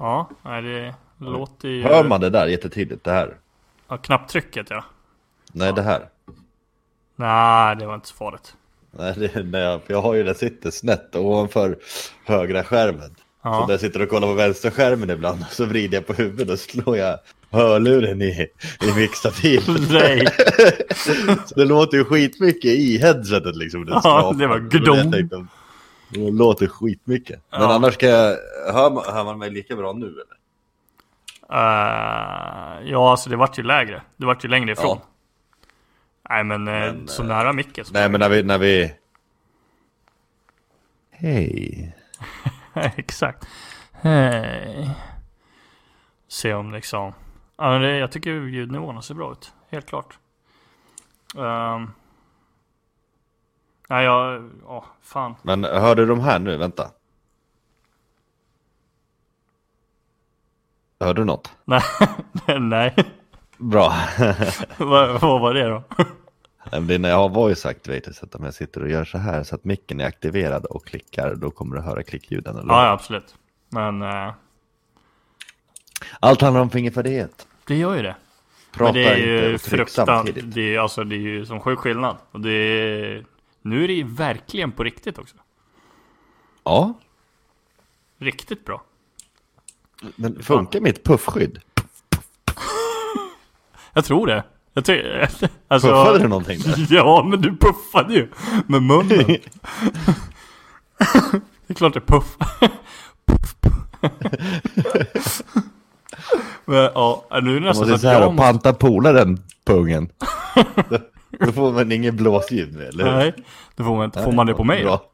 Ja, nej, det låter ju... Hör man det där jättetydligt? Det här? Ja, knapptrycket ja. Nej, det här. Nej, det var inte så farligt. Nej, det, nej, jag- för jag har ju den sitter snett ovanför högra skärmen. Ja. Så när jag sitter och kollar på vänstra skärmen ibland så vrider jag på huvudet och slår jag hörluren i, i mickstativet. Nej. så det låter ju skitmycket i headsetet liksom. Ja, det var tänkte, Det låter skitmycket. Men Ja. annars kan jag, hör, man, hör man mig lika bra nu eller? Eh, ja, alltså det vart ju lägre. Det vart ju längre ifrån. Ja. Nej, men, eh, Men, så eh, nära micken. Nej men när vi, när vi... Hej. Exakt. Hej. Se om liksom... Ja, men det, jag tycker ljudnivåerna ser bra ut. Helt klart. Um, nej, jag... Ja, fan. Men hör du de här nu? Vänta. Hör du något? Nej. nej. Bra. vad, vad var det då? Det är när jag har voice activated så att om jag sitter och gör så här så att micken är aktiverad och klickar då kommer du höra klickljuden. Eller? ja, ja, absolut. Men eh, Allt handlar om fingerfärdighet. det gör ju det. Prata Men det är inte ju och tryck fruktan. samtidigt. Det är, alltså, det är ju som sjuk skillnad. Och det är, nu är det ju verkligen på riktigt också. Ja, Riktigt bra. men funkar mitt puffskydd? Jag tror det. Jag ty- alltså, Puffade du någonting där? Ja, men du puffade ju med munnen. det är klart det puff. puff, puff. men ja, nu är det nästan måste så att här jag och panta polaren pungen. Då får man ingen blåsljud med, eller hur? Nej, då får man, inte- får man det på mig då? Bra.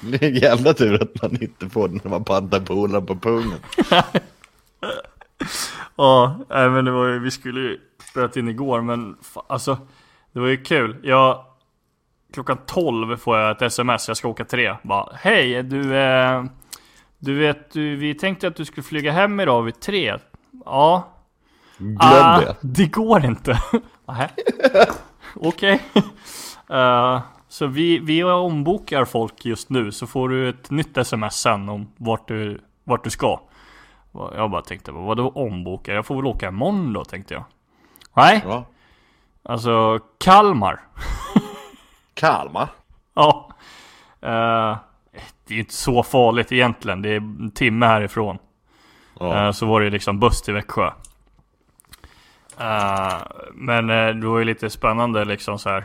Det är en jävla tur att man inte får det när man pantar polaren på pungen. Ja, nej, men det var ju, vi skulle ju spelat in igår men fa- alltså Det var ju kul. Jag Klockan 12 får jag ett sms, jag ska åka tre. Bara hej du eh, Du vet, du, vi tänkte att du skulle flyga hem idag vid tre. Ja. Glöm ah, det. Det går inte. Okej. Eh, så vi, vi ombokar folk just nu så får du ett nytt sms sen om vart du, vart du ska. Jag bara tänkte, vadå omboka? Jag får väl åka imorgon då tänkte jag. Nej, Ja. alltså Kalmar. Kalmar. Ja. Eh, det är inte så farligt egentligen. Det är en timme härifrån. Ja. Eh, så var det liksom buss till Växjö. Eh, men eh, det var ju lite spännande liksom så här.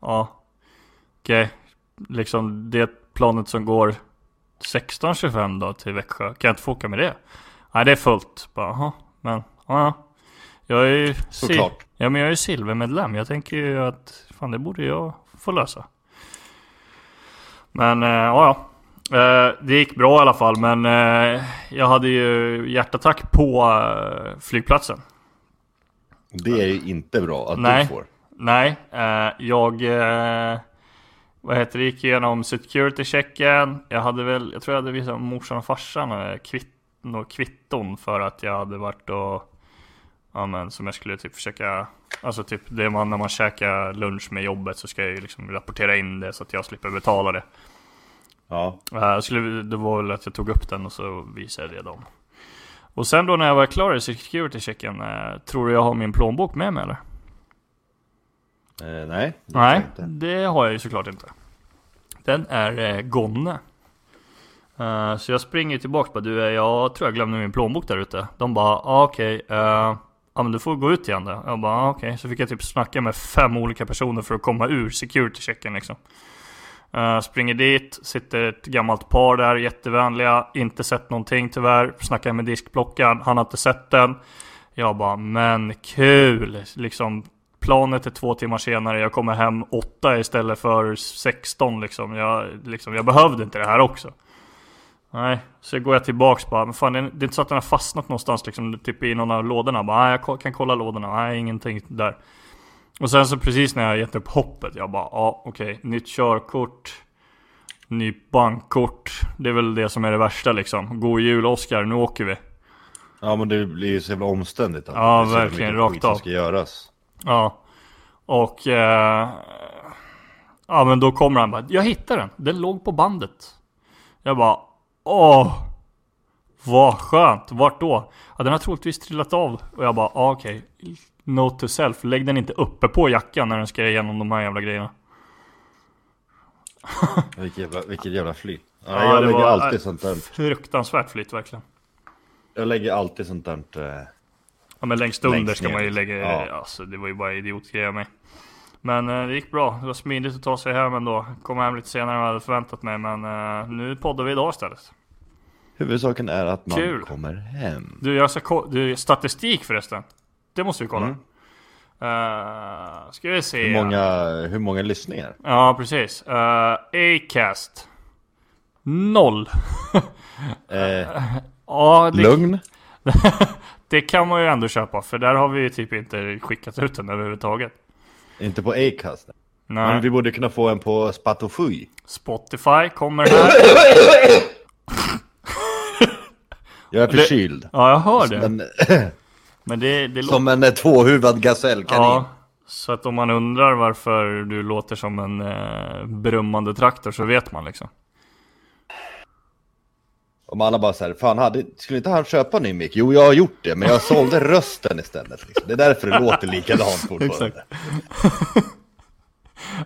Ja. Okej. Liksom det planet som går 16.25 då till Växjö. Kan jag inte få åka med det? Nej det är fullt. Bara, Jaha. Men ja, ja. Jag är ju Såklart. Ja men jag är silvermedlem. Jag tänker ju att fan det borde jag få lösa. Men eh, ja ja. Det gick bra i alla fall men jag hade ju hjärtattack på flygplatsen. Det är ju inte bra att Nej. du får. Nej, eh, jag eh, vad heter det, gick igenom security-checken. Jag hade väl, jag tror jag hade visat morsan och farsan eh, kvitt, kvitton för att jag hade varit och Ja men som jag skulle typ försöka Alltså typ det man när man käkar lunch med jobbet så ska jag ju liksom rapportera in det så att jag slipper betala det. Ja. Jag skulle, det var väl att jag tog upp den och så visade jag det dem. Och sen då när jag var klar i security-checken, eh, tror du jag har min plånbok med mig eller? Eh, nej. det Nej, det har jag ju såklart inte. Den är eh, gone. Eh, så jag springer tillbaka och bara du, eh, jag tror jag glömde min plånbok där ute. De bara, ah, okej, eh, ja men du får gå ut igen då. Jag bara, ah, okej. Så fick jag typ snacka med fem olika personer för att komma ur security-checken liksom. Uh, springer dit, sitter ett gammalt par där, jättevänliga, inte sett någonting tyvärr. Snackar med diskplockaren, han har inte sett den. Jag bara, men kul! Liksom, planet är två timmar senare, jag kommer hem åtta istället för 16 liksom. Jag, liksom, jag behövde inte det här också. Nej, så går jag tillbaks bara, men fan det är, inte så att den har fastnat någonstans liksom, typ i någon av lådorna. Bara, nej, jag kan kolla lådorna, nej ingenting där. Och sen så precis när jag gett upp hoppet, jag bara, ja okej, nytt körkort. Ny bankkort. Det är väl det som är det värsta liksom. God jul Oskar, nu åker vi. Ja men det blir ju så jävla omständigt. att Ja, verkligen, rakt skit som av. ska göras. Ja. Och... Eh, ja men då kommer han bara, jag hittade den. Den låg på bandet. Jag bara, åh! Vad skönt, vart då? Ja den har troligtvis trillat av Och jag bara, ah, okej Note to self, lägg den inte uppe på jackan när den ska igenom de här jävla grejerna Vilket jävla, vilket jävla flyt. Ja, Ja, jag det lägger alltid sånt där. Fruktansvärt flytt verkligen Jag lägger alltid sånt där. eh, Ja men längst under Längst ska man ju lägga, Ja. alltså det var ju bara idiotgrejer mig Men eh, det gick bra, det var smidigt att ta sig hem ändå Kom hem lite senare än jag hade förväntat mig men eh, nu poddar vi idag istället Huvudsaken är att man Kul. kommer hem. Du, jag ska du, statistik förresten Det måste vi kolla Mm. Eh, Ska vi se Hur många, hur många lyssningar? Ja precis, uh, Acast Noll Eh, Ja det, lugn. det kan man ju ändå köpa för där har vi ju typ inte skickat ut den överhuvudtaget Inte på Acast. Nej. Men vi borde kunna få en på Spotify. Spotify kommer här Jag är förkyld. Ja jag hör det Men, Men det, det låter som en eh, tvåhuvad gasellkanin. Ja Så att om man undrar varför du låter som en eh, brummande traktor så vet man liksom Om alla bara säger, fan hade, skulle inte han köpa en ny mick? Jo, jag har gjort det, men jag sålde rösten istället. Liksom. Det är därför det låter likadant fortfarande.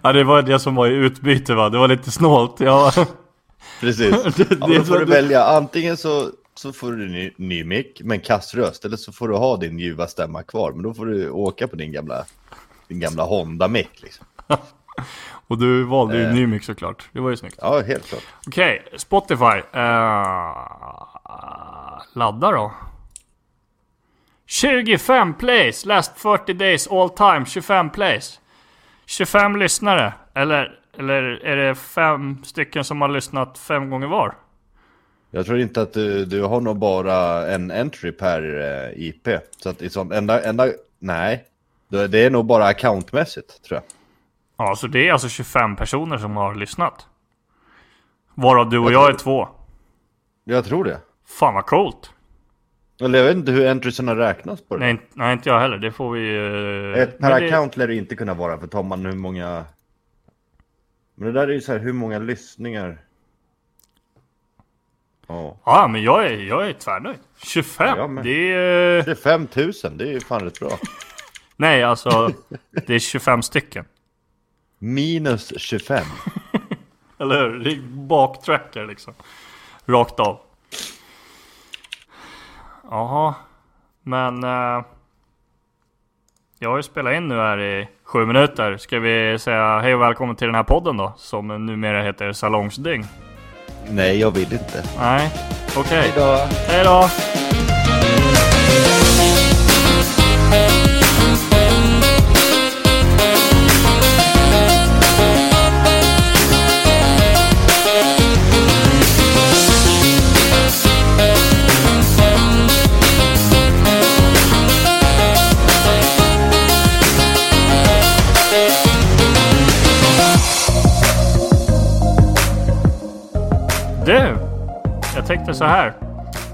Ja det var det som var i utbyte va, det var lite snålt ja Precis. Det- Ja, då får så du- välja, antingen så, så får du ny, ny mick med en kaströst, eller så får du ha din ljuva stämma kvar. Men då får du åka på din gamla, din gamla Honda-mick. Liksom. Och du valde ju Eh. ny mix såklart, det var ju snyggt Ja, helt klart. Okej, Spotify uh, Ladda då 25 plays, last 40 days all time, 25 plays 25 lyssnare, eller, eller är det fem stycken som har lyssnat fem gånger var? Jag tror inte att du, du har nog bara en entry per eh, IP. Så att i sånt, enda, enda, nej. Det det är nog bara accountmässigt, tror jag. Ja, så det är alltså 25 personer som har lyssnat. Varav du och jag är två. Jag tror det. Fan vad coolt! Eller jag vet inte hur entryesarna räknas på det. Nej, nej inte jag heller, det får vi uh, Ett per account lär det inte kunna vara, för tar man hur många... Men det där är ju så här, hur många lyssningar... Ja. Ja, men jag är, jag är tvärnöjd. 25! Ja, det är... Det är 5000, det är ju fan rätt bra. Nej, alltså det är 25 stycken. Minus 25. Eller hur? Det är baktracker liksom. Rakt av. Jaha. Men... eh, jag har ju spelat in nu här i sju minuter. Ska vi säga hej och välkommen till den här podden då? Som numera heter Salongsdygn. Nej, jag vill inte. Nej, okej. Hejdå. Hej då! Du! Tänkte så här.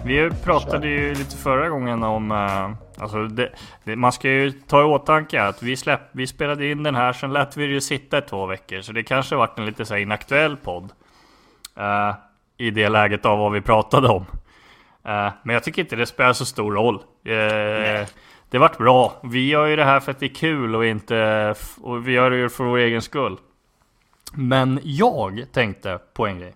Vi pratade ju lite förra gången om... eh, alltså det, det, man ska ju ta i åtanke att vi, släpp, vi spelade in den här, sen lät vi det ju sitta i två veckor. Så det kanske varit en lite så inaktuell podd. eh, I det läget av vad vi pratade om. Eh, men jag tycker inte det spelar så stor roll. Eh, det vart bra. Vi gör ju det här för att det är kul och inte... Och vi gör det ju för vår egen skull. Men jag tänkte på en grej.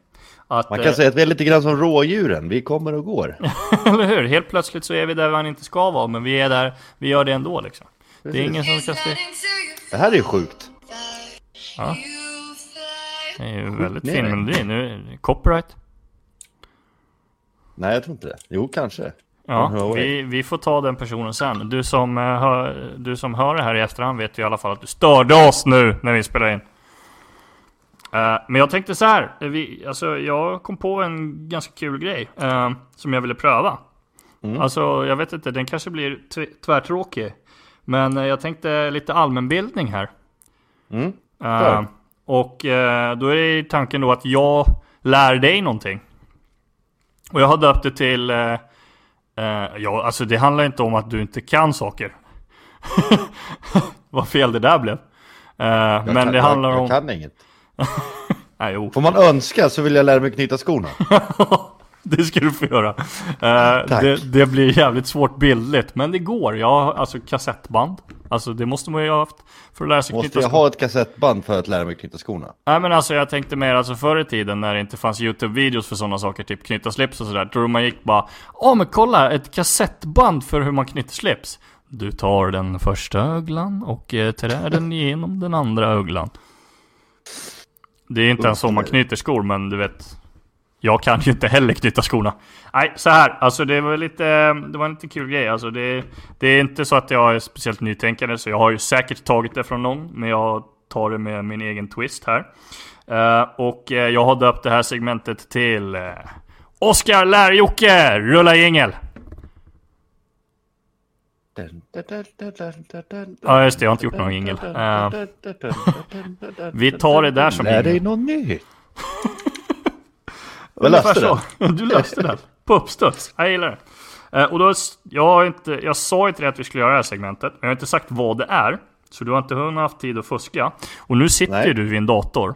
Att, Man eh, kan säga att vi är lite grann som rådjuren, vi kommer och går. Eller hur? Helt plötsligt så är vi där man inte ska vara, men vi är där, vi gör det ändå liksom. Det är Precis. ingen som ska. Det här är ju sjukt. Ja. Det är ju väldigt fin melodi. Nu copyright. Nej, jag tror inte det. Jo, kanske. Ja, vi, vi får ta den personen sen. Du som, eh, hör, du som hör det här i efterhand vet ju i alla fall att du störde oss nu när vi spelar in. Eh, men jag tänkte så här. Vi, alltså, jag kom på en ganska kul grej eh, som jag ville pröva. Mm. Alltså, jag vet inte, den kanske blir tv- tvärtråkig. Men eh, jag tänkte lite allmänbildning här. Mm. Eh, och eh, då är tanken då att jag lär dig någonting. Och jag har döpt det till... Eh, ja, alltså det handlar inte om att du inte kan saker. Vad fel det där blev. Men kan, det handlar jag, om... jag kan inget. Nej, jo. Får man önska så vill jag lära mig knyta skorna. det ska du få göra. Eh, det, det blir jävligt svårt bildligt, men det går. Jag har alltså kassettband. Alltså det måste man ju ha haft för att lära sig Måste knyta jag skor. ha ett kassettband för att lära mig knyta skorna? Nej men alltså jag tänkte mer alltså förr i tiden när det inte fanns YouTube-videos för sådana saker, typ knyta slips och sådär. Tror du man gick bara Åh men kolla, ett kassettband för hur man knyter slips. Du tar den första öglan och eh, trär den igenom den andra öglan. Det är inte ens så man knyter skor men du vet Jag kan ju inte heller knyta skorna. Nej, så här. Alltså det var lite, det var en lite kul grej. Alltså det, det är inte så att jag är speciellt nytänkande, så jag har ju säkert tagit det från någon, men jag tar det med min egen twist här. Eh, och eh, jag har döpt det här segmentet till uh, Oskar lär-Jocke, rulla jingel! Ja just det, jag har inte gjort någon jingel. Eh, vi tar det där som Lär dig jingel. något nytt. Jag löste så. Du löste det. På uppstuds. Jag gillar det. Eh, och då, jag, har inte, jag sa inte det att vi skulle göra det här segmentet, men jag har inte sagt vad det är. Så du har inte hunnit haft tid att fuska. Och nu sitter Nej. du vid en dator.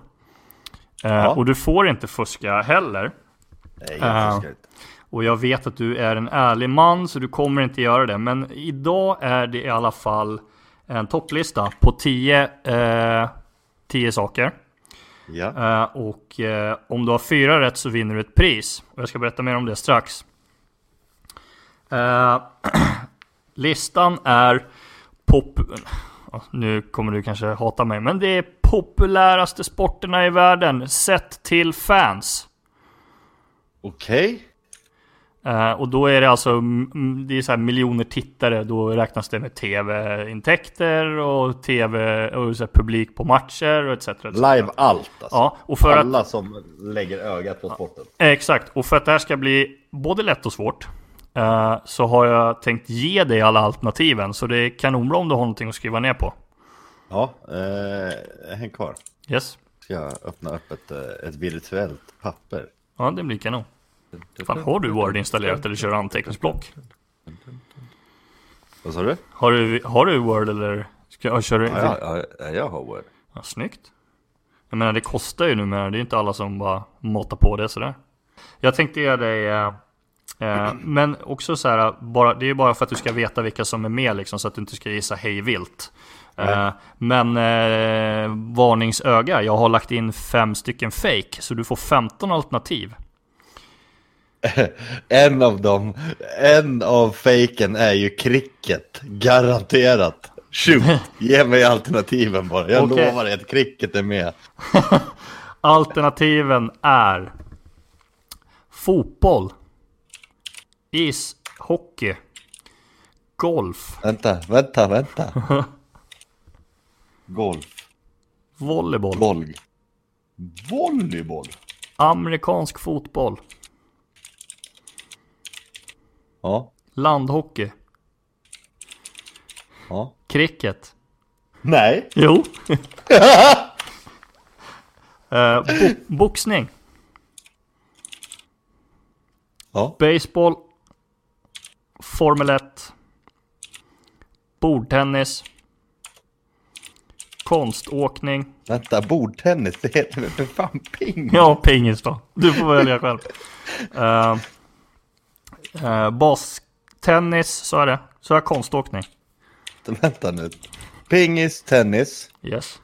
Eh, Ja. Och du får inte fuska heller. Nej, Ja. jag fuskar inte. Och jag vet att du är en ärlig man, så du kommer inte göra det. Men idag är det i alla fall en topplista på 10 eh, 10 saker. Ja. Eh, och eh, om du har fyra rätt så vinner du ett pris. Och jag ska berätta mer om det strax. Eh, listan är pop... Nu kommer du kanske hata mig, men det är populäraste sporterna i världen sett till fans. Okej. Eh, och då är det alltså det är så miljoner tittare, då räknas det med tv-intäkter och tv och så publik på matcher och etc. etc. Live allt alltså. Ja, och för att Alla som lägger ögat på sporten. Exakt, och för att det här ska bli både lätt och svårt eh, så har jag tänkt ge dig alla alternativen. Så det är kanonbra om du har någonting att skriva ner på. Ja, eh, häng kvar. Yes? Ska jag öppna upp ett, eh, ett virtuellt papper. Ja, det blir kanon. Fan, har du Word installerat eller kör anteckningsblock? Vad sa du? Har du, har du Word eller ska, ja, kör du? Ja, ja, ja, jag har Word. Ja, snyggt. Jag menar det kostar ju numera, det är inte alla som bara matar på det sådär. Jag tänkte ge dig, eh, eh, men också så här, bara, det är bara för att du ska veta vilka som är med liksom, så att du inte ska gissa hej vilt. Eh, men eh, varningsöga, jag har lagt in fem stycken fake, så du får 15 alternativ. En av dem, en av fejken är ju cricket. Garanterat. Shoot, ge mig alternativen bara. Jag Okej. lovar dig att cricket är med. Alternativen är fotboll, ishockey, golf, Vänta, vänta, vänta. Golf. volleyboll, Boll. Volleyboll. amerikansk fotboll, Ja, landhockey, ja. cricket. Nej. Jo. Eh, bo- boxning, Ja. baseball, Formel 1, bordtennis, konståkning, Vänta, bordtennis, det heter väl för fan ping? Ja, pingis då. Du får välja själv. Uh, uh, bastennis, så är det. Så är konståkning. Vänta nu. Pingis, tennis, Yes.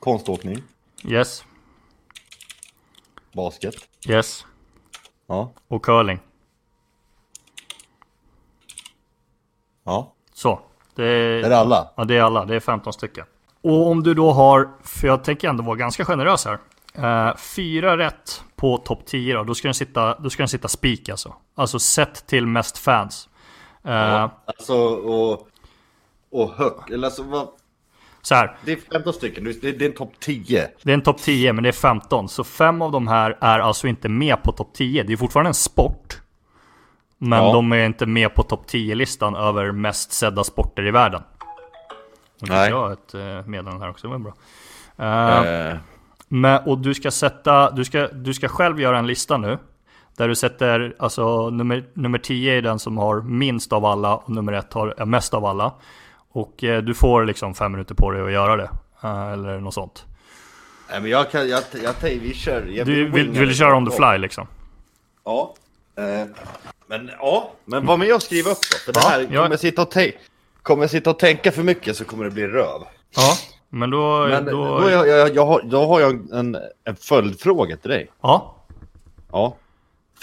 konståkning, Yes. basket. Yes. Ja, Och curling. ja. Så. Det är, Är det alla? Ja, det är alla. Det är 15 stycken. Och om du då har, för jag tänker ändå vara ganska generös här. Uh, fyra rätt på topp 10 då, då ska den sitta, då ska den sitta spik alltså. Alltså sett till mest fans. Eh, Ja. Alltså, och, och hög, eller alltså vad? Så här, Det är 15 stycken, det är, det är en topp 10. Det är en topp 10 men det är 15. Så fem av de här är alltså inte med på topp 10. Det är fortfarande en sport. Men Ja. de är inte med på topp 10-listan över mest sedda sporter i världen. Och Nej. jag ett eh, meddelande här också, det var bra. Eh, men, och du ska sätta, du ska, du ska själv göra en lista nu. Där du sätter, alltså nummer, nummer 10 är den som har minst av alla och nummer 1 har mest av alla. Och eh, du får liksom fem minuter på dig att göra det. Eh, eller något sånt. nej men jag kan, jag, jag, jag vi kör. Jag Du vill, du vill det. köra on the fly liksom? Ja. Eh, men ja, men var med och skriv upp då. För det Ja, här, jag- kommer jag, sitta och tänka, kommer sitta och tänka för mycket så kommer det bli röv. Ja, men då... Men då, då, jag, jag, jag har, då har jag en, en följdfråga till dig. Ja, Ja.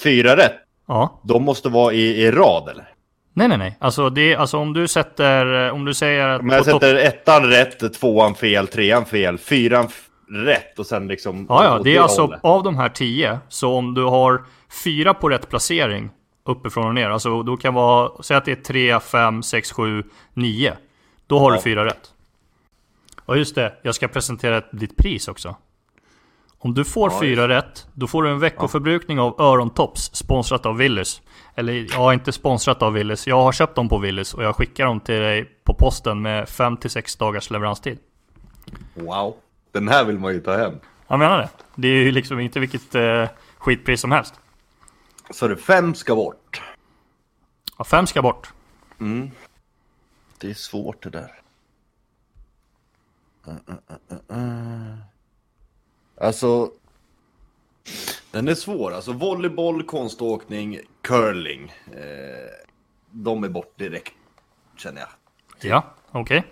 Fyra rätt, ja. de måste vara i, i rad eller? Nej, nej, nej. Alltså, det, alltså om du sätter... Om du säger att... Om jag sätter ettan rätt, tvåan fel, trean fel, fyran rätt och sen liksom... Ja, ja, åt det är alltså hållet. av de här 10, så om du har fyra på rätt placering uppifrån och ner, alltså då kan vara, säg att det är 3, 5, 6, 7, 9. Då har Ja. du fyra rätt. Och just det, jag ska presentera ditt pris också. Om du får Ja, fyra rätt, då får du en veckoförbrukning av Örontops sponsrat av Willys. Eller ja, inte sponsrat av Willys. Jag har köpt dem på Willys och jag skickar dem till dig på posten med 5-6 dagars leveranstid. Wow. Den här vill man ju ta hem. Jag menar det. Det är ju liksom inte vilket eh, skitpris som helst. Så det fem ska bort. Ja, fem ska bort. Det är svårt det där. Uh, uh, uh, uh, uh. Alltså... Den är svår. Alltså volleyboll, konståkning, curling. Eh, de är bort direkt, känner jag. Ja, okej.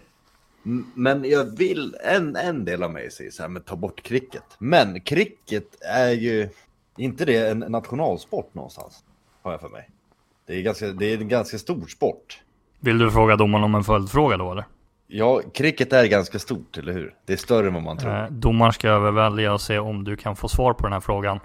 M- Men jag vill, en, en del av mig säger så här, men ta bort cricket. Men cricket är ju, inte det en nationalsport någonstans? Har jag för mig. Det är, ganska, det är en ganska stor sport. Vill du fråga domaren om en följdfråga då eller? Ja, cricket är ganska stort, eller hur? Det är större än vad man tror. Eh, domaren ska övervälja och se om du kan få svar på den här frågan.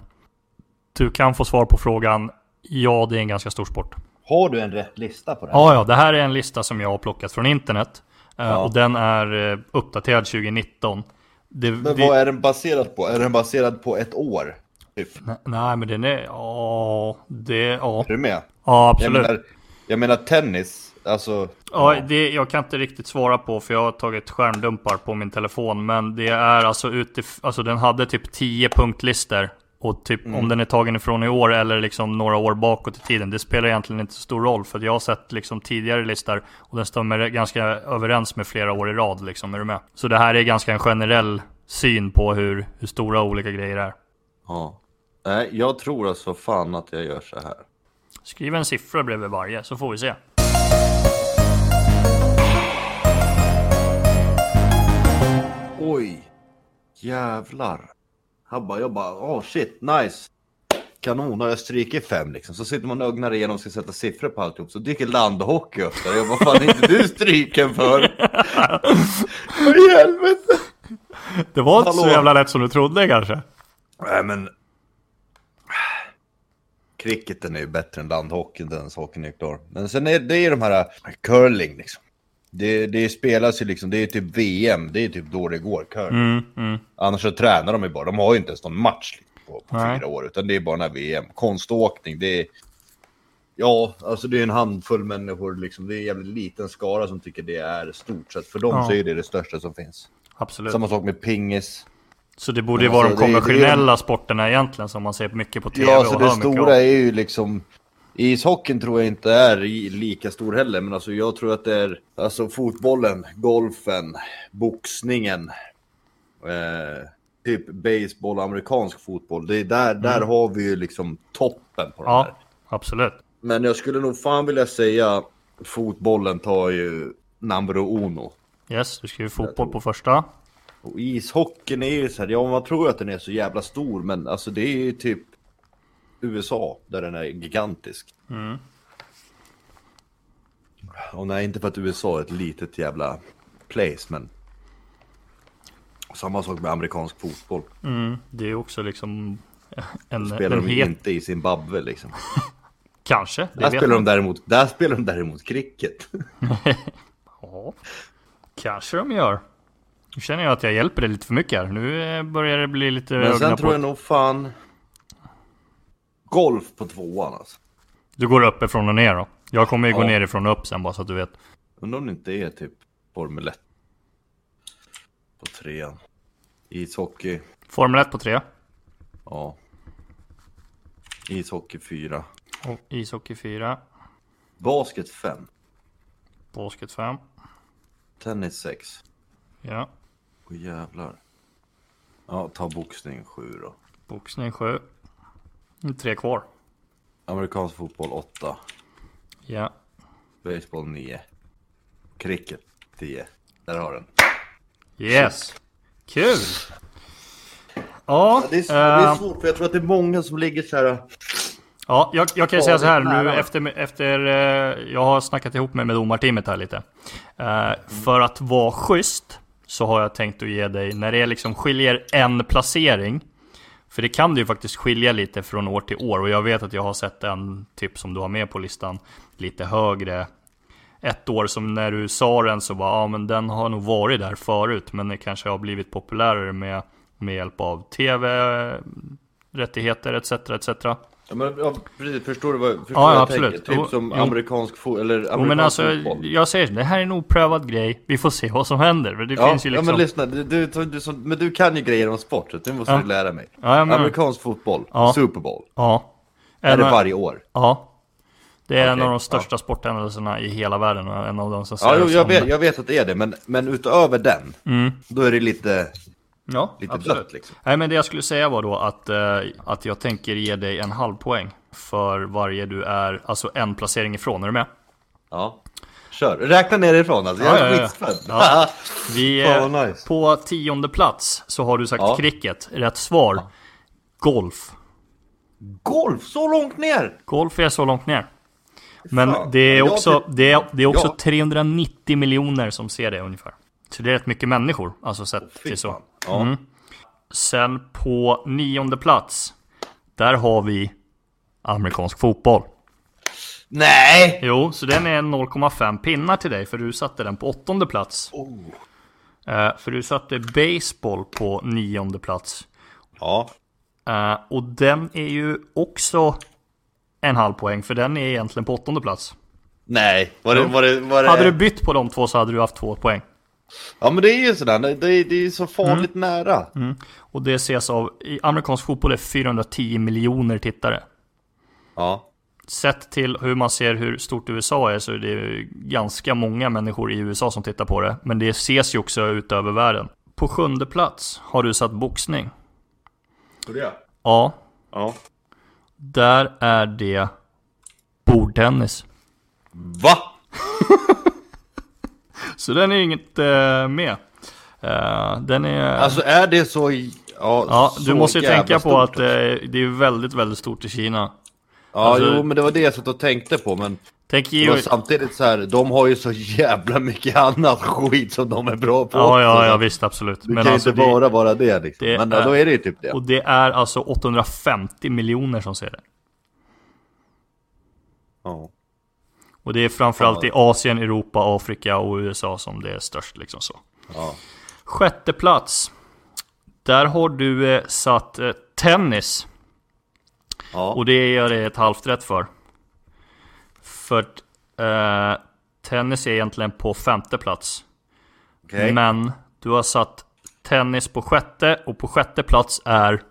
Du kan få svar på frågan Ja, det är en ganska stor sport. Har du en rätt lista på det här? Ja, ja, det här är en lista som jag har plockat från internet. Eh, Ja. Och den är eh, uppdaterad 2019. Det, Men vi- vad är den baserad på? Är den baserad på ett år? Typ. Nej, men den är... Ja, det... Ja, Är du med? ja Jag absolut. menar, jag menar tennis, alltså... Ja, det, jag kan inte riktigt svara på för jag har tagit skärmdumpar på min telefon. Men det är alltså utif- alltså den hade typ 10 punktlister. Och typ om den är tagen ifrån i år eller liksom några år bakåt i tiden. Det spelar egentligen inte så stor roll. För jag har sett liksom tidigare listor och den stämmer ganska överens med flera år i rad liksom. Är du med? Så det här är ganska en generell syn på hur, hur stora olika grejer är. Ja. Nej, jag tror alltså fan att jag gör så här. Skriv en siffra bredvid varje så får vi se. Oj. Jävlar. Han bara, jag bara, oh, shit, nice. Kanon, har jag strykit fem liksom. Så sitter man och ögnar igenom och ska sätta siffror på alltihop. Så dyker landhockey upp där. Jag bara, fan är inte du stryken för? Vad i helvete? Det var inte så Hallå? jävla lätt som du trodde kanske. Nej men. Cricketen är ju bättre än landhockeyn, den hockeyn är klar. Men sen är det är de här curling liksom. Det, det spelas ju liksom, det är typ VM, det är typ då det går. Mm, mm. Annars så tränar de ju bara, de har ju inte ens någon match liksom, på, på fyra år, utan det är bara den här VM. Konståkning, det är... Ja, alltså det är en handfull människor liksom, det är en jävligt liten skara som tycker det är stort. Så att för dem Ja. så är det det största som finns. Absolut. Samma sak med pingis. Så det borde ju vara alltså, de det- det konventionella sporterna egentligen som man ser mycket på TV Ja, och så hör det stora om. är ju liksom... Ishockeyn tror jag inte är lika stor heller, men alltså jag tror att det är alltså fotbollen, golfen, boxningen, eh, typ baseball, amerikansk fotboll. Det är där, där har vi ju liksom toppen på de här. Mm. Ja, absolut. Men jag skulle nog fan vilja säga fotbollen tar ju numero uno. Yes, du skriver fotboll på första. Och ishockeyn är ju så här, ja man tror att den är så jävla stor, men alltså det är ju typ USA där den är gigantisk. Mm. Och nej, inte för att USA är ett litet jävla place, men samma sak med amerikansk fotboll. Mm, det är också liksom en, Spelar en de het... inte i Zimbabwe liksom. Kanske, Där spelar, de däremot, där spelar de däremot cricket. Ja, kanske de gör. Nu känner jag att jag hjälper dig lite för mycket här. Nu eh, börjar det bli lite Men sen tror jag nog fan golf på tvåan alltså. Du går uppifrån och ner då. Jag kommer ju gå Ja. nerifrån och upp sen bara så att du vet. Undrar om det inte är typ Formel 1 på trean. Ishockey, Formel 1 på tre. ja. Ishockey 4. Och ishockey 4. Basket 5. Basket 5. Tennis 6. Ja. Åh jävlar. Ja, ta boxning 7 då. Boxning 7. Tre kvar. Amerikansk fotboll 8. Ja. Baseball 9. Cricket 10. Där har den. Yes. Kul! Ja, Det är, det är eh, svårt för jag tror att det är många som ligger så här. ja jag, jag kan ju säga så här nu efter, efter eh, jag har snackat ihop mig med domarteamet här lite. Eh, För att vara schysst så har jag tänkt att ge dig, när det liksom skiljer en placering, för det kan det ju faktiskt skilja lite från år till år och jag vet att jag har sett en typ som du har med på listan lite högre. Ett år som när du sa den så var ja men den har nog varit där förut men det kanske har blivit populärare med, med hjälp av tv-rättigheter eh, etc. etc. Ja, men, ja, precis, förstår du vad, förstår Ja, jag absolut. tänker? Typ som jo. amerikansk fotboll, eller amerikansk Jo men alltså fotboll. jag säger det här är en oprövad grej, vi får se vad som händer. Det Ja, finns ju liksom... ja, men lyssna, du, du, du, som- men du kan ju grejer om sport, så det måste Ja. du lära mig. Ja, menar- Amerikansk fotboll, Ja. Super Bowl, Ja. är En det varje år? Ja. Det är en Okej, av de största sporthändelserna i hela världen och en av de som Ja, ser jo, jag, vet, jag vet att det är det, men, men utöver den, Mm. då är det lite, Ja, lite absolut. blött liksom. Nej men det jag skulle säga var då att, eh, att jag tänker ge dig en halv poäng för varje du är, alltså en placering ifrån, är du med? Ja. Kör, räkna nerifrån alltså, jag Ja, är ja, ja. skitspänd. Ja. Vi, Fan, eh, vad nice. På tionde plats så har du sagt Ja. cricket, rätt svar. Golf. Golf, så långt ner! Golf är så långt ner. Men Fan. det är också, det är, det är också Ja. 390 miljoner som ser det ungefär. Så det är rätt mycket människor, alltså sett Fy till så. Ja. Mm. Sen på nionde plats, där har vi amerikansk fotboll. Nej! Jo, så den är 0,5 pinnar till dig, för du satte den på åttonde plats. Oh. Eh, för du satte baseball på nionde plats. Ja. Eh, och den är ju också en halv poäng, för den är egentligen på åttonde plats. Nej, var det, var det, var det... Hade du bytt på de två så hade du haft två poäng. Ja men det är ju sådär, det är, det är så farligt Mm. nära. Och det ses av, i amerikansk fotboll är 410 miljoner tittare. Ja. Sett till hur man ser hur stort USA är så är det ganska många människor i USA som tittar på det. Men det ses ju också ut över världen. På sjunde plats har du satt boxning. Ja. Ja, Ja. där är det bordtennis. Va? Så den är inget eh, med. Eh, den är... Alltså är det så... Ja, ja, så du måste ju tänka på att eh, det är väldigt, väldigt stort i Kina. Ja, alltså- jo men det var det jag satt och tänkte på men... Tänk ju... samtidigt så här, de har ju så jävla mycket annat skit som de är bra på Ja, ja, ja visst, absolut. Det kan ju inte det- bara vara det liksom. det men är- då är det ju typ det. Och det är alltså 850 miljoner som ser det. Ja. Och det är framförallt i Asien, Europa, Afrika och USA som det är störst liksom så. Ja. Sjätte plats. Där har du eh, satt eh, tennis. Ja. Och det gör det ett halvt rätt för. För eh, tennis är egentligen på femte plats. Okej. Men du har satt tennis på sjätte och på sjätte plats är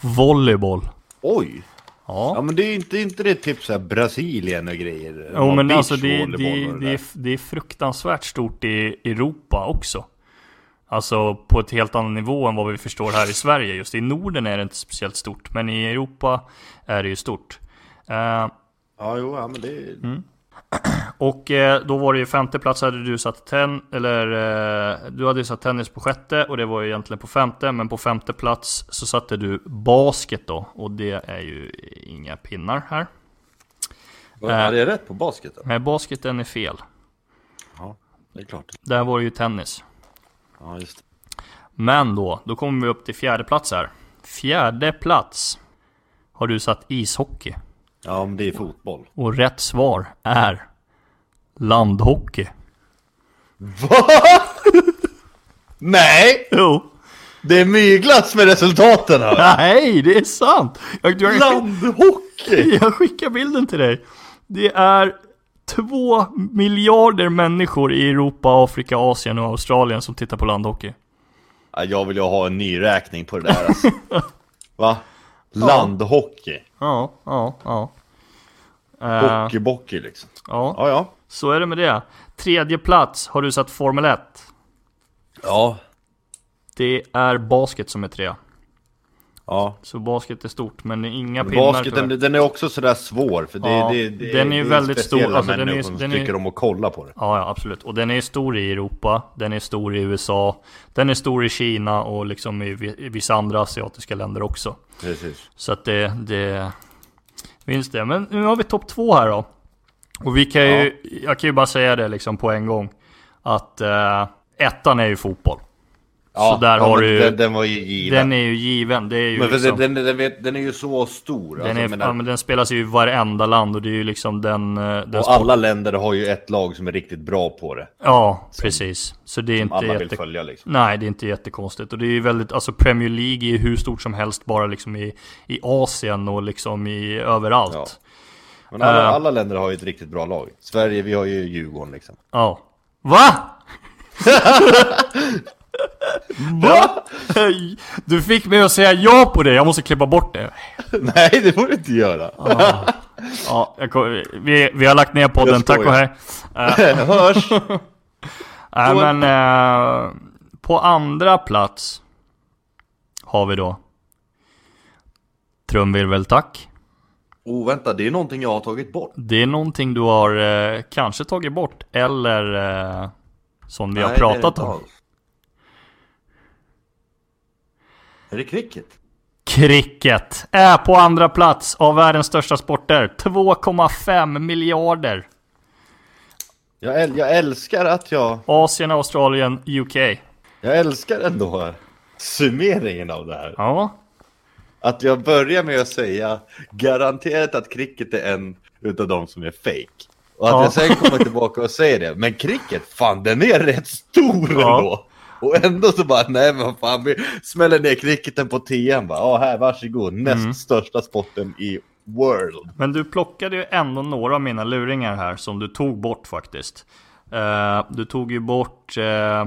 volleyboll. Oj! Ja. Ja men det är inte, inte det typ såhär Brasilien och grejer? Jo men alltså det, det, det, är, det är fruktansvärt stort i Europa också. Alltså på ett helt annat nivå än vad vi förstår här i Sverige. Just i Norden är det inte speciellt stort, men i Europa är det ju stort. Eh, Ja jo, ja men det. Mm. Och eh, då var det ju femte plats hade du satt ten, eller eh, du hade ju satt tennis på sjätte och det var ju egentligen på femte, men på femte plats så satte du basket då och det är ju inga pinnar här. Hade jag rätt på basket då? Nej, basketen är fel. Ja, det är klart. Där var det ju tennis. Ja just det. Men då, då kommer vi upp till fjärde plats här. Fjärde plats har du satt ishockey. Ja men det är fotboll. Och rätt svar är landhockey. Nej! Jo. Det är myglas med resultaten här! Nej, det är sant! Jag, jag, Landhockey! jag skickar bilden till dig. Det är två miljarder människor i Europa, Afrika, Asien och Australien som tittar på landhockey. Ja, jag vill ju ha en ny räkning på det där alltså. Va? Landhockey. Ja, ja, ja. Eh, Hockeybockey liksom. ja, Ja ja. så är det med det. Tredje plats har du satt Formel 1. Ja. Det är basket som är trea. Ja. Så basket är stort, men inga pinnar Basketen, tyvärr. den är också sådär svår. För det, Ja, det, det, den är ju väldigt stor, alltså, den är som den är- tycker om att kolla på det. Ja, ja, absolut. Och den är stor i Europa, den är stor i USA, den är stor i Kina och liksom i i vissa andra asiatiska länder också. Precis. Så att det, det finns det. Men nu har vi topp två här då. Och vi kan ju, jag kan ju bara säga det liksom på en gång. Att eh, ettan är ju fotboll. Ja, där ja, har men du- Den, den var ju given. Den är ju given, det är ju men liksom, den, den, den, är ju så stor. den, alltså, är, menar, ja, men den spelas ju i varenda land och det är ju liksom den... eh, den och alla länder har ju ett lag som är riktigt bra på det. Ja, precis. Så det är Som inte alla vill jätte... följa liksom. Nej, det är inte jättekonstigt. Och det är ju väldigt, alltså Premier League är ju hur stort som helst bara liksom i, i Asien och liksom i överallt. Ja. Men alla, Eh. alla länder har ju ett riktigt bra lag. Sverige, vi har ju Djurgården liksom. Ja. Va? Va? Du fick mig att säga ja på det, jag måste klippa bort det. Nej, det får du inte göra. Ja, jag vi, vi har lagt ner podden, tack och hej. Hörs! Nej Då- men, eh, på andra plats har vi då Trumvirvel tack. Oh, vänta, det är någonting jag har tagit bort. Det är någonting du har eh, kanske tagit bort eller eh, som vi har Nej, det pratat om. alls. Är det cricket? Cricket är på andra plats av världens största sporter. 2,5 miljarder. Jag, äl- jag älskar att jag... Asien, Australien, UK. Jag älskar ändå summeringen av det här. Ja, Att jag börjar med att säga garanterat att cricket är en utav de som är fake. Och att Ja. jag sen kommer tillbaka och säger det. Men cricket, fan den är rätt stor Ja. ändå. Och ändå så bara, nej men fan, vi smäller ner cricketen på TM bara. Ja, här, varsågod. Näst Mm. största sporten i world. men du plockade ju ändå några av mina luringar här som du tog bort faktiskt. Eh, du tog ju bort... Eh,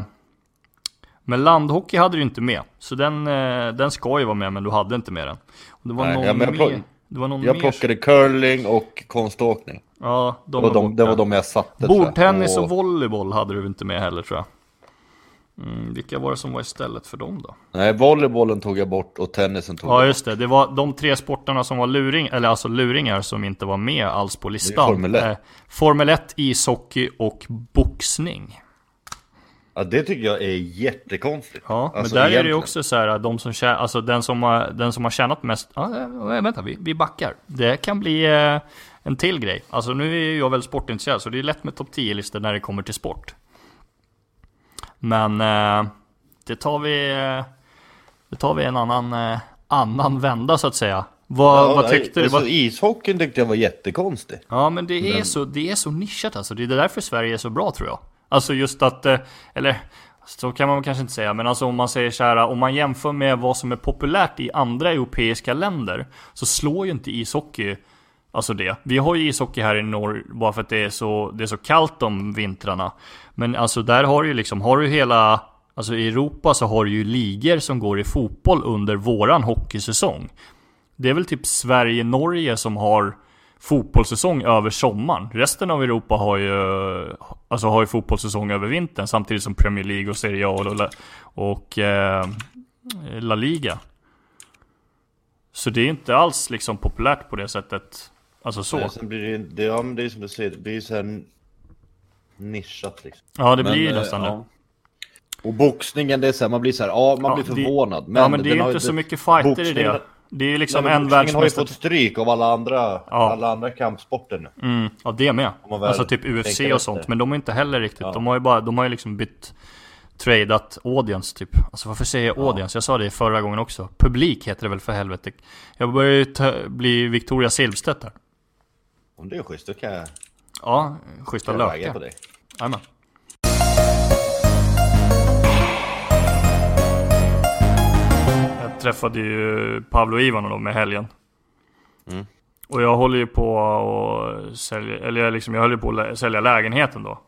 men landhockey hade du inte med. Så den, eh, den ska ju vara med, men du hade inte med den. Och det var Nej, någon ja, men jag Det var någon Jag mer. plockade curling och konståkning. Ja, de Det var de, det var de jag satte. Bordtennis och volleyboll hade du inte med heller tror jag. Mm, vilka var det som var istället för dem då? Nej, volleybollen tog jag bort och tennisen tog Ja jag just det, det var de tre sporterna som var luring, eller alltså luringar som inte var med alls på listan. Formel 1. Eh, Formel 1, ishockey och boxning. Ja, det tycker jag är jättekonstigt. Ja, Alltså, men där är det ju egentligen. också så här, de som tjä- alltså den som har, den som har tjänat mest, ja, eh, vänta vi, vi backar. Det kan bli eh, en till grej. Alltså nu är jag väl sportintresserad så det är lätt med topp 10-listor när det kommer till sport. Men eh, det tar vi, eh, det tar vi en annan, eh, annan vända så att säga. Vad, Ja, vad nej, tyckte du? alltså, Ishockeyn tyckte jag var jättekonstig. Ja men det är, Men- så, det är så nischat alltså. Det är därför Sverige är så bra tror jag. Alltså just att, eller så kan man kanske inte säga, men alltså om man säger så här, om man jämför med vad som är populärt i andra europeiska länder så slår ju inte ishockey Alltså det. Vi har ju ishockey här i norr bara för att det är så, det är så kallt om vintrarna. Men alltså där har du ju liksom, har du hela Alltså i Europa så har du ju ligor som går i fotboll under våran hockeysäsong. Det är väl typ Sverige-Norge som har fotbollssäsong över sommaren. Resten av Europa har ju, alltså har ju fotbollssäsong över vintern samtidigt som Premier League och Serie A och, La- och eh, La Liga. Så det är inte alls liksom populärt på det sättet. Alltså så. Sen blir det, det, ja, men det är som du säger, det blir så här nischat liksom. Ja, det Men, blir ju eh, nästan det. ja. Och boxningen, det är så här, man blir så här, ja man Ja, blir det- förvånad. Men ja, men det är har inte ju så mycket fighter i det. Det är ju liksom en boxningen har ju världsmästare. fått stryk av alla andra, Ja. alla andra kampsporter nu. Mm, ja det med. Alltså typ UFC och efter. sånt. Men de är inte heller riktigt. Ja. De har ju bara, de har ju liksom bytt tradat audience typ. Alltså varför säger jag audience? Jag sa det förra gången också. Publik heter det väl för helvete. Jag börjar ju ta, bli Victoria Silvstedt där. Om det är schysst, då kan jag, Ja, schyssta kan lökar. på dig. Jajamän. Jag träffade ju Pavlo Ivan och dem i helgen. Mm. Och jag håller ju på och sälja, eller jag, liksom, jag håller på att sälja lägenheten då.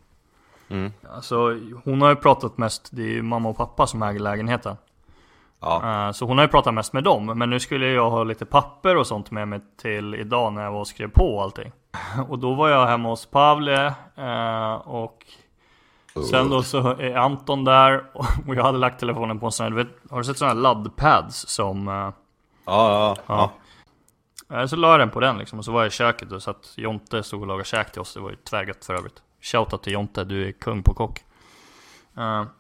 Mm. Alltså hon har ju pratat mest, det är ju mamma och pappa som äger lägenheten. Ja. Eh, Så hon har ju pratat mest med dem, men nu skulle jag ha lite papper och sånt med mig till idag när jag var och skrev på allting. Och då var jag hemma hos Pavle eh, och sen då så är Anton där och jag hade lagt telefonen på en sån här, du vet, har du sett sådana här laddpads som, eh, Ja, ja, ja. Eh, Så la jag den på den liksom, och så var jag i köket och så att Jonte stod och lagade käk till oss, det var ju tvärgött för övrigt. Shoutout till Jonte, du är kung på kock.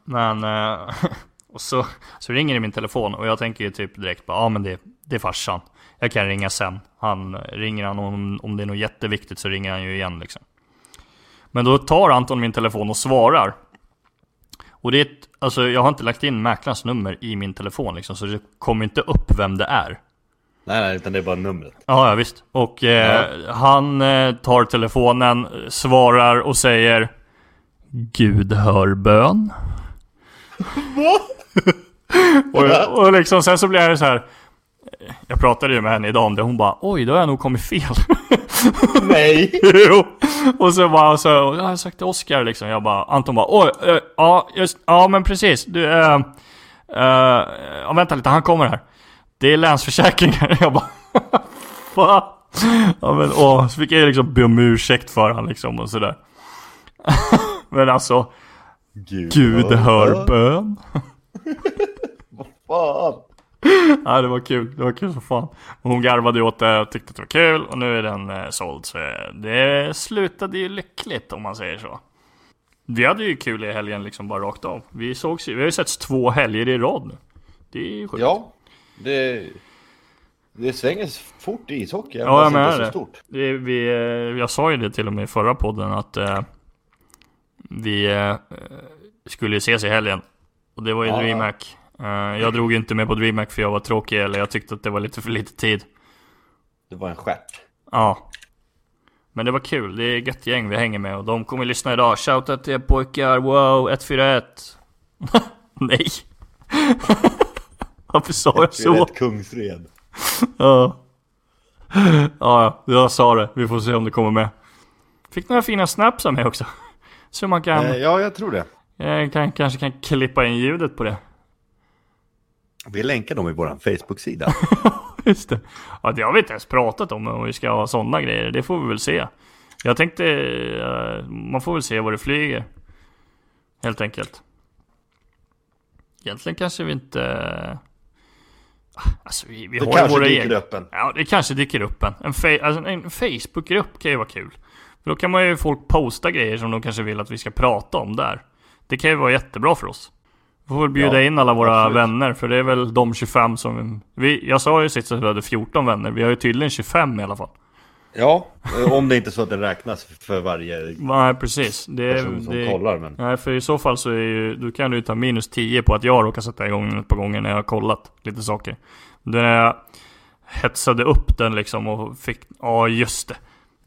Men, och så, så ringer det min telefon och jag tänker ju typ direkt bara, ja ah, men det, det är farsan. Jag kan ringa sen. Han, ringer han om, om det är något jätteviktigt så ringer han ju igen liksom. Men då tar Anton min telefon och svarar. Och det är ett, alltså jag har inte lagt in mäklarens nummer i min telefon liksom, så det kommer inte upp vem det är. Nej, nej, utan det är bara numret. Ja, ja visst. Och eh, han eh, tar telefonen, svarar och säger Gud hör bön. Och, och liksom sen så blir jag så här. Jag pratade ju med henne idag om det, hon bara Oj, då har jag nog kommit fel. Nej! jo. Och så bara så, jag har sagt till Oskar liksom, jag bara, Anton bara Oj, eh, ja, just, ja men precis, du, eh, eh, ja, vänta lite, han kommer här. Det är Länsförsäkringar. Jag bara, fan. Ja men åh, så fick jag liksom be om ursäkt för han liksom och sådär. men alltså, Gud, Gud hör bön. Fan! Ja det var kul, det var kul som fan. Hon garvade åt det och tyckte att det var kul och nu är den eh, såld. Så eh, det slutade ju lyckligt om man säger så. Vi hade ju kul i helgen liksom bara rakt av. Vi sågs ju, vi har ju setts två helger i rad nu. Det är ju sjukt. Ja, det... Det svänger fort i ishockey, Ja, jag fast det menar så stort. Det, vi, eh, jag sa ju det till och med i förra podden att eh, vi eh, skulle ses i helgen. Och det var ju Ja. DreamHack. Eh, jag drog ju inte med på DreamHack för jag var tråkig eller jag tyckte att det var lite för lite tid. Det var en stjärt. Ja. Men det var kul, det är ett gött gäng vi hänger med och de kommer lyssna idag. Shoutout till er pojkar, wow, 141. Nej. Varför sa jag så? ett Kungsred. Ja. ja, ja, jag sa det. Vi får se om det kommer med. Fick några fina snaps av mig också. Så man kan, ja, jag tror det. Jag kan, kanske kan klippa in ljudet på det. Vi länkar dem i vår Facebook-sida. Just det. Ja, det har vi inte ens pratat om, om vi ska ha sådana grejer. Det får vi väl se. Jag tänkte, eh, man får väl se vad det flyger. Helt enkelt. Egentligen kanske vi inte... Ah, Alltså vi, vi Det har kanske dyker egna... upp en. Ja, det kanske dyker upp en. En, fe- alltså, en Facebookgrupp kan ju vara kul. För då kan man ju folk posta grejer som de kanske vill att vi ska prata om där. Det kan ju vara jättebra för oss. Vi får väl bjuda Ja, in alla våra absolut. vänner, för det är väl de 25 som... Vi, jag sa ju sist att vi hade 14 vänner, vi har ju tydligen 25 i alla fall. Ja, eh, om det inte är så att det räknas för varje Nej, precis. Det, person som det, kollar. Men Nej, för i så fall så är ju, då kan du ju ta minus 10 på att jag råkar sätta igång den ett par gånger när jag har kollat lite saker. Då när jag hetsade upp den liksom och fick, ja just det.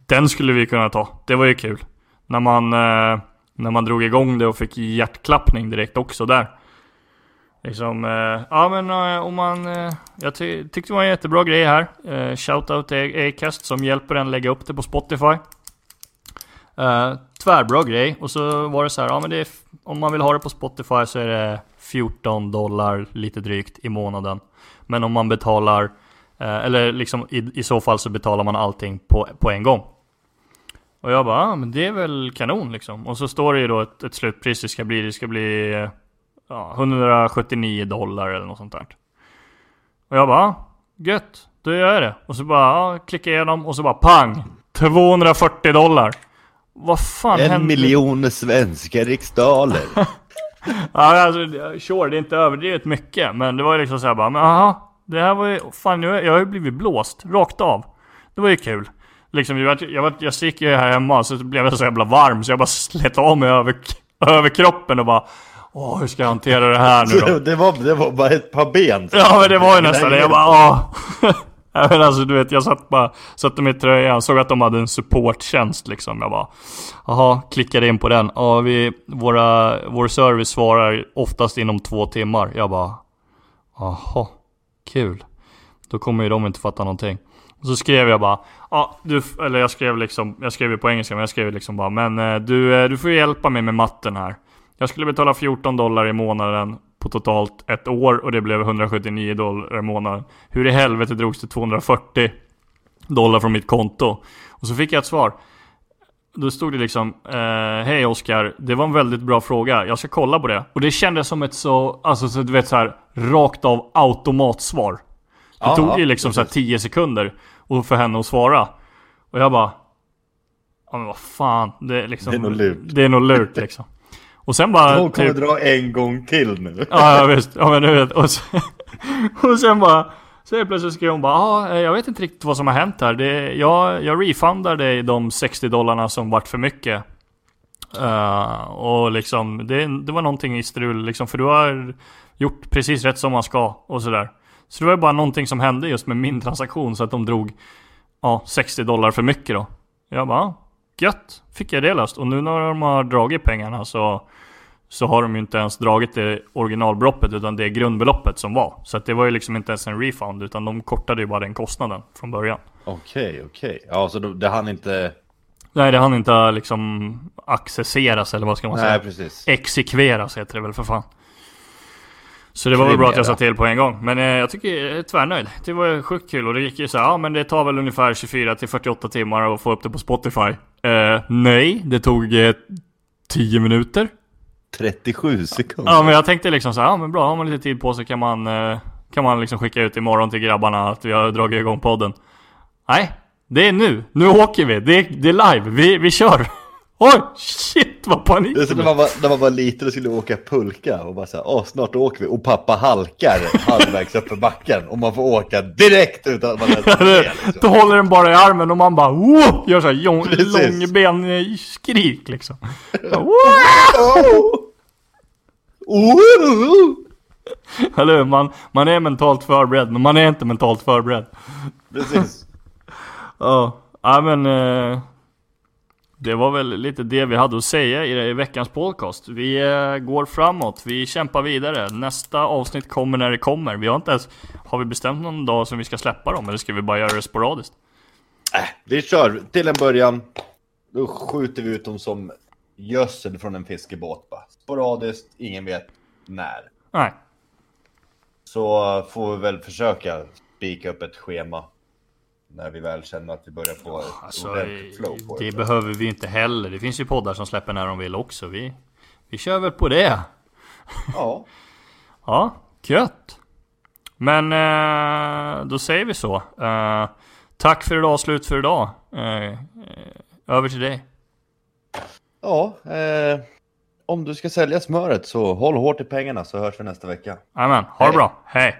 Den skulle vi kunna ta, det var ju kul. När man, eh, när man drog igång det och fick hjärtklappning direkt också där. Liksom, eh, ja men eh, om man, eh, jag ty- tyckte det var en jättebra grej här. Eh, Shoutout till Acast som hjälper en lägga upp det på Spotify. Eh, tvärbra grej. Och så var det så här, ja men det är, om man vill ha det på Spotify så är det 14 dollar lite drygt i månaden. Men om man betalar, eh, eller liksom i, i så fall så betalar man allting på, på en gång. Och jag bara, ah, men det är väl kanon liksom. Och så står det ju då ett, ett slutpris det ska bli, det ska bli ja, 179 dollar eller något sånt där. Och jag bara, ah, gött, då gör jag det. Och så bara, ja, klicka igenom och så bara pang! 240 dollar! Vad fan en hände? miljon svenska riksdaler. Ja, alltså, sure, det är inte överdrivet mycket, men det var ju liksom såhär bara, men aha, det här var ju, fan jag har ju blivit blåst, rakt av. Det var ju kul. Liksom, jag, var, jag, var, jag gick ju här hemma, så blev jag så jävla varm, så jag bara slet av mig över, över kroppen och bara, åh, hur ska jag hantera det här nu då? det, var, det var bara ett par ben. Ja men det var ju nästan det, jag bara åh. Ja, men alltså du vet, jag satt bara, satte mig i tröjan, såg att de hade en supporttjänst liksom. Jag bara, jaha, klickade in på den. Ja, vi, våra, vår service svarar oftast inom två timmar. Jag bara, jaha, kul. Då kommer ju de inte fatta någonting. Och så skrev jag bara, ja du, eller jag skrev liksom, jag skrev ju på engelska men jag skrev liksom bara, men eh, du, eh, du får hjälpa mig med matten här. Jag skulle betala 14 dollar i månaden på totalt ett år och det blev 179 dollar i månaden. Hur i helvete drogs det 240 dollar från mitt konto? Och så fick jag ett svar. Då stod det liksom, eh, hej Oskar, det var en väldigt bra fråga, jag ska kolla på det. Och det kändes som ett så, alltså så du vet så här, rakt av automatsvar. Det Ja, tog ju liksom så här 10 sekunder och för henne att svara. Och jag bara... Ja men vad fan, det är liksom... Det är nog lurt. Det är nog lurt liksom. Och sen bara... Hon kommer typ- dra en gång till nu. Ja, ja visst. Ja men du vet. Och sen, och sen bara... Så helt plötsligt skrev hon bara ah, jag vet inte riktigt vad som har hänt här. Det, jag, jag refundar dig de 60 dollarna som vart för mycket. Eh, och liksom, det, det var någonting i strul liksom, för du har gjort precis rätt som man ska och sådär. Så det var ju bara någonting som hände just med min transaktion så att de drog ja, 60 dollar för mycket då. Jag bara, gött, fick jag det löst. Och nu när de har dragit pengarna så så har de ju inte ens dragit det originalbeloppet utan det är grundbeloppet som var. Så att det var ju liksom inte ens en refund utan de kortade ju bara den kostnaden från början. Okej, okej. Ja, så det hann inte... Nej det hann inte liksom accesseras eller vad ska man Nej, säga? precis. Exekveras heter det väl för fan. Så det var väl bra att jag sa till på en gång. Men eh, jag tycker jag är tvärnöjd. Det var sjukt kul och det gick ju så här, ja men det tar väl ungefär 24 till 48 timmar att få upp det på Spotify. Eh, nej, det tog eh, 10 minuter. 37 sekunder. Ja men jag tänkte liksom så här, ja men bra, har man lite tid på sig kan man, eh, kan man liksom skicka ut imorgon till grabbarna att vi har dragit igång podden. Nej, det är nu. Nu åker vi. Det är, det är live. Vi, vi kör. Oj, shit vad panik. Det är som när man, var, när man var liten och skulle åka pulka och bara såhär, åh snart åker vi. Och pappa halkar halvvägs upp för backen och man får åka direkt utan att man ens med, Då liksom. håller den bara i armen och man bara wow, gör såhär lång, Precis. långben skrik liksom. Oh! Oh! Eller hur? Man, man är mentalt förberedd men man är inte mentalt förberedd. Precis. Ja, ja men eh, Det var väl lite det vi hade att säga i, veckans podcast. Vi eh, går framåt, vi kämpar vidare. Nästa avsnitt kommer när det kommer. Vi har inte ens, har vi bestämt någon dag som vi ska släppa dem eller ska vi bara göra det sporadiskt? Äh, vi kör till en början. Då skjuter vi ut dem som gödsel från en fiskebåt. Bara. Sporadiskt, ingen vet när. Nej, Så får vi väl försöka spika upp ett schema. När vi väl känner att vi börjar få ett alltså, ordentligt flow på det det. behöver vi inte heller. Det finns ju poddar som släpper när de vill också. Vi, vi kör väl på det. Ja, Ja, gött. Men eh, då säger vi så. Eh, tack för idag, slut för idag. Eh, över till dig. ja eh, om du ska sälja smöret så håll hårt i pengarna så hörs vi nästa vecka. Jajamän, ha det bra. Hej!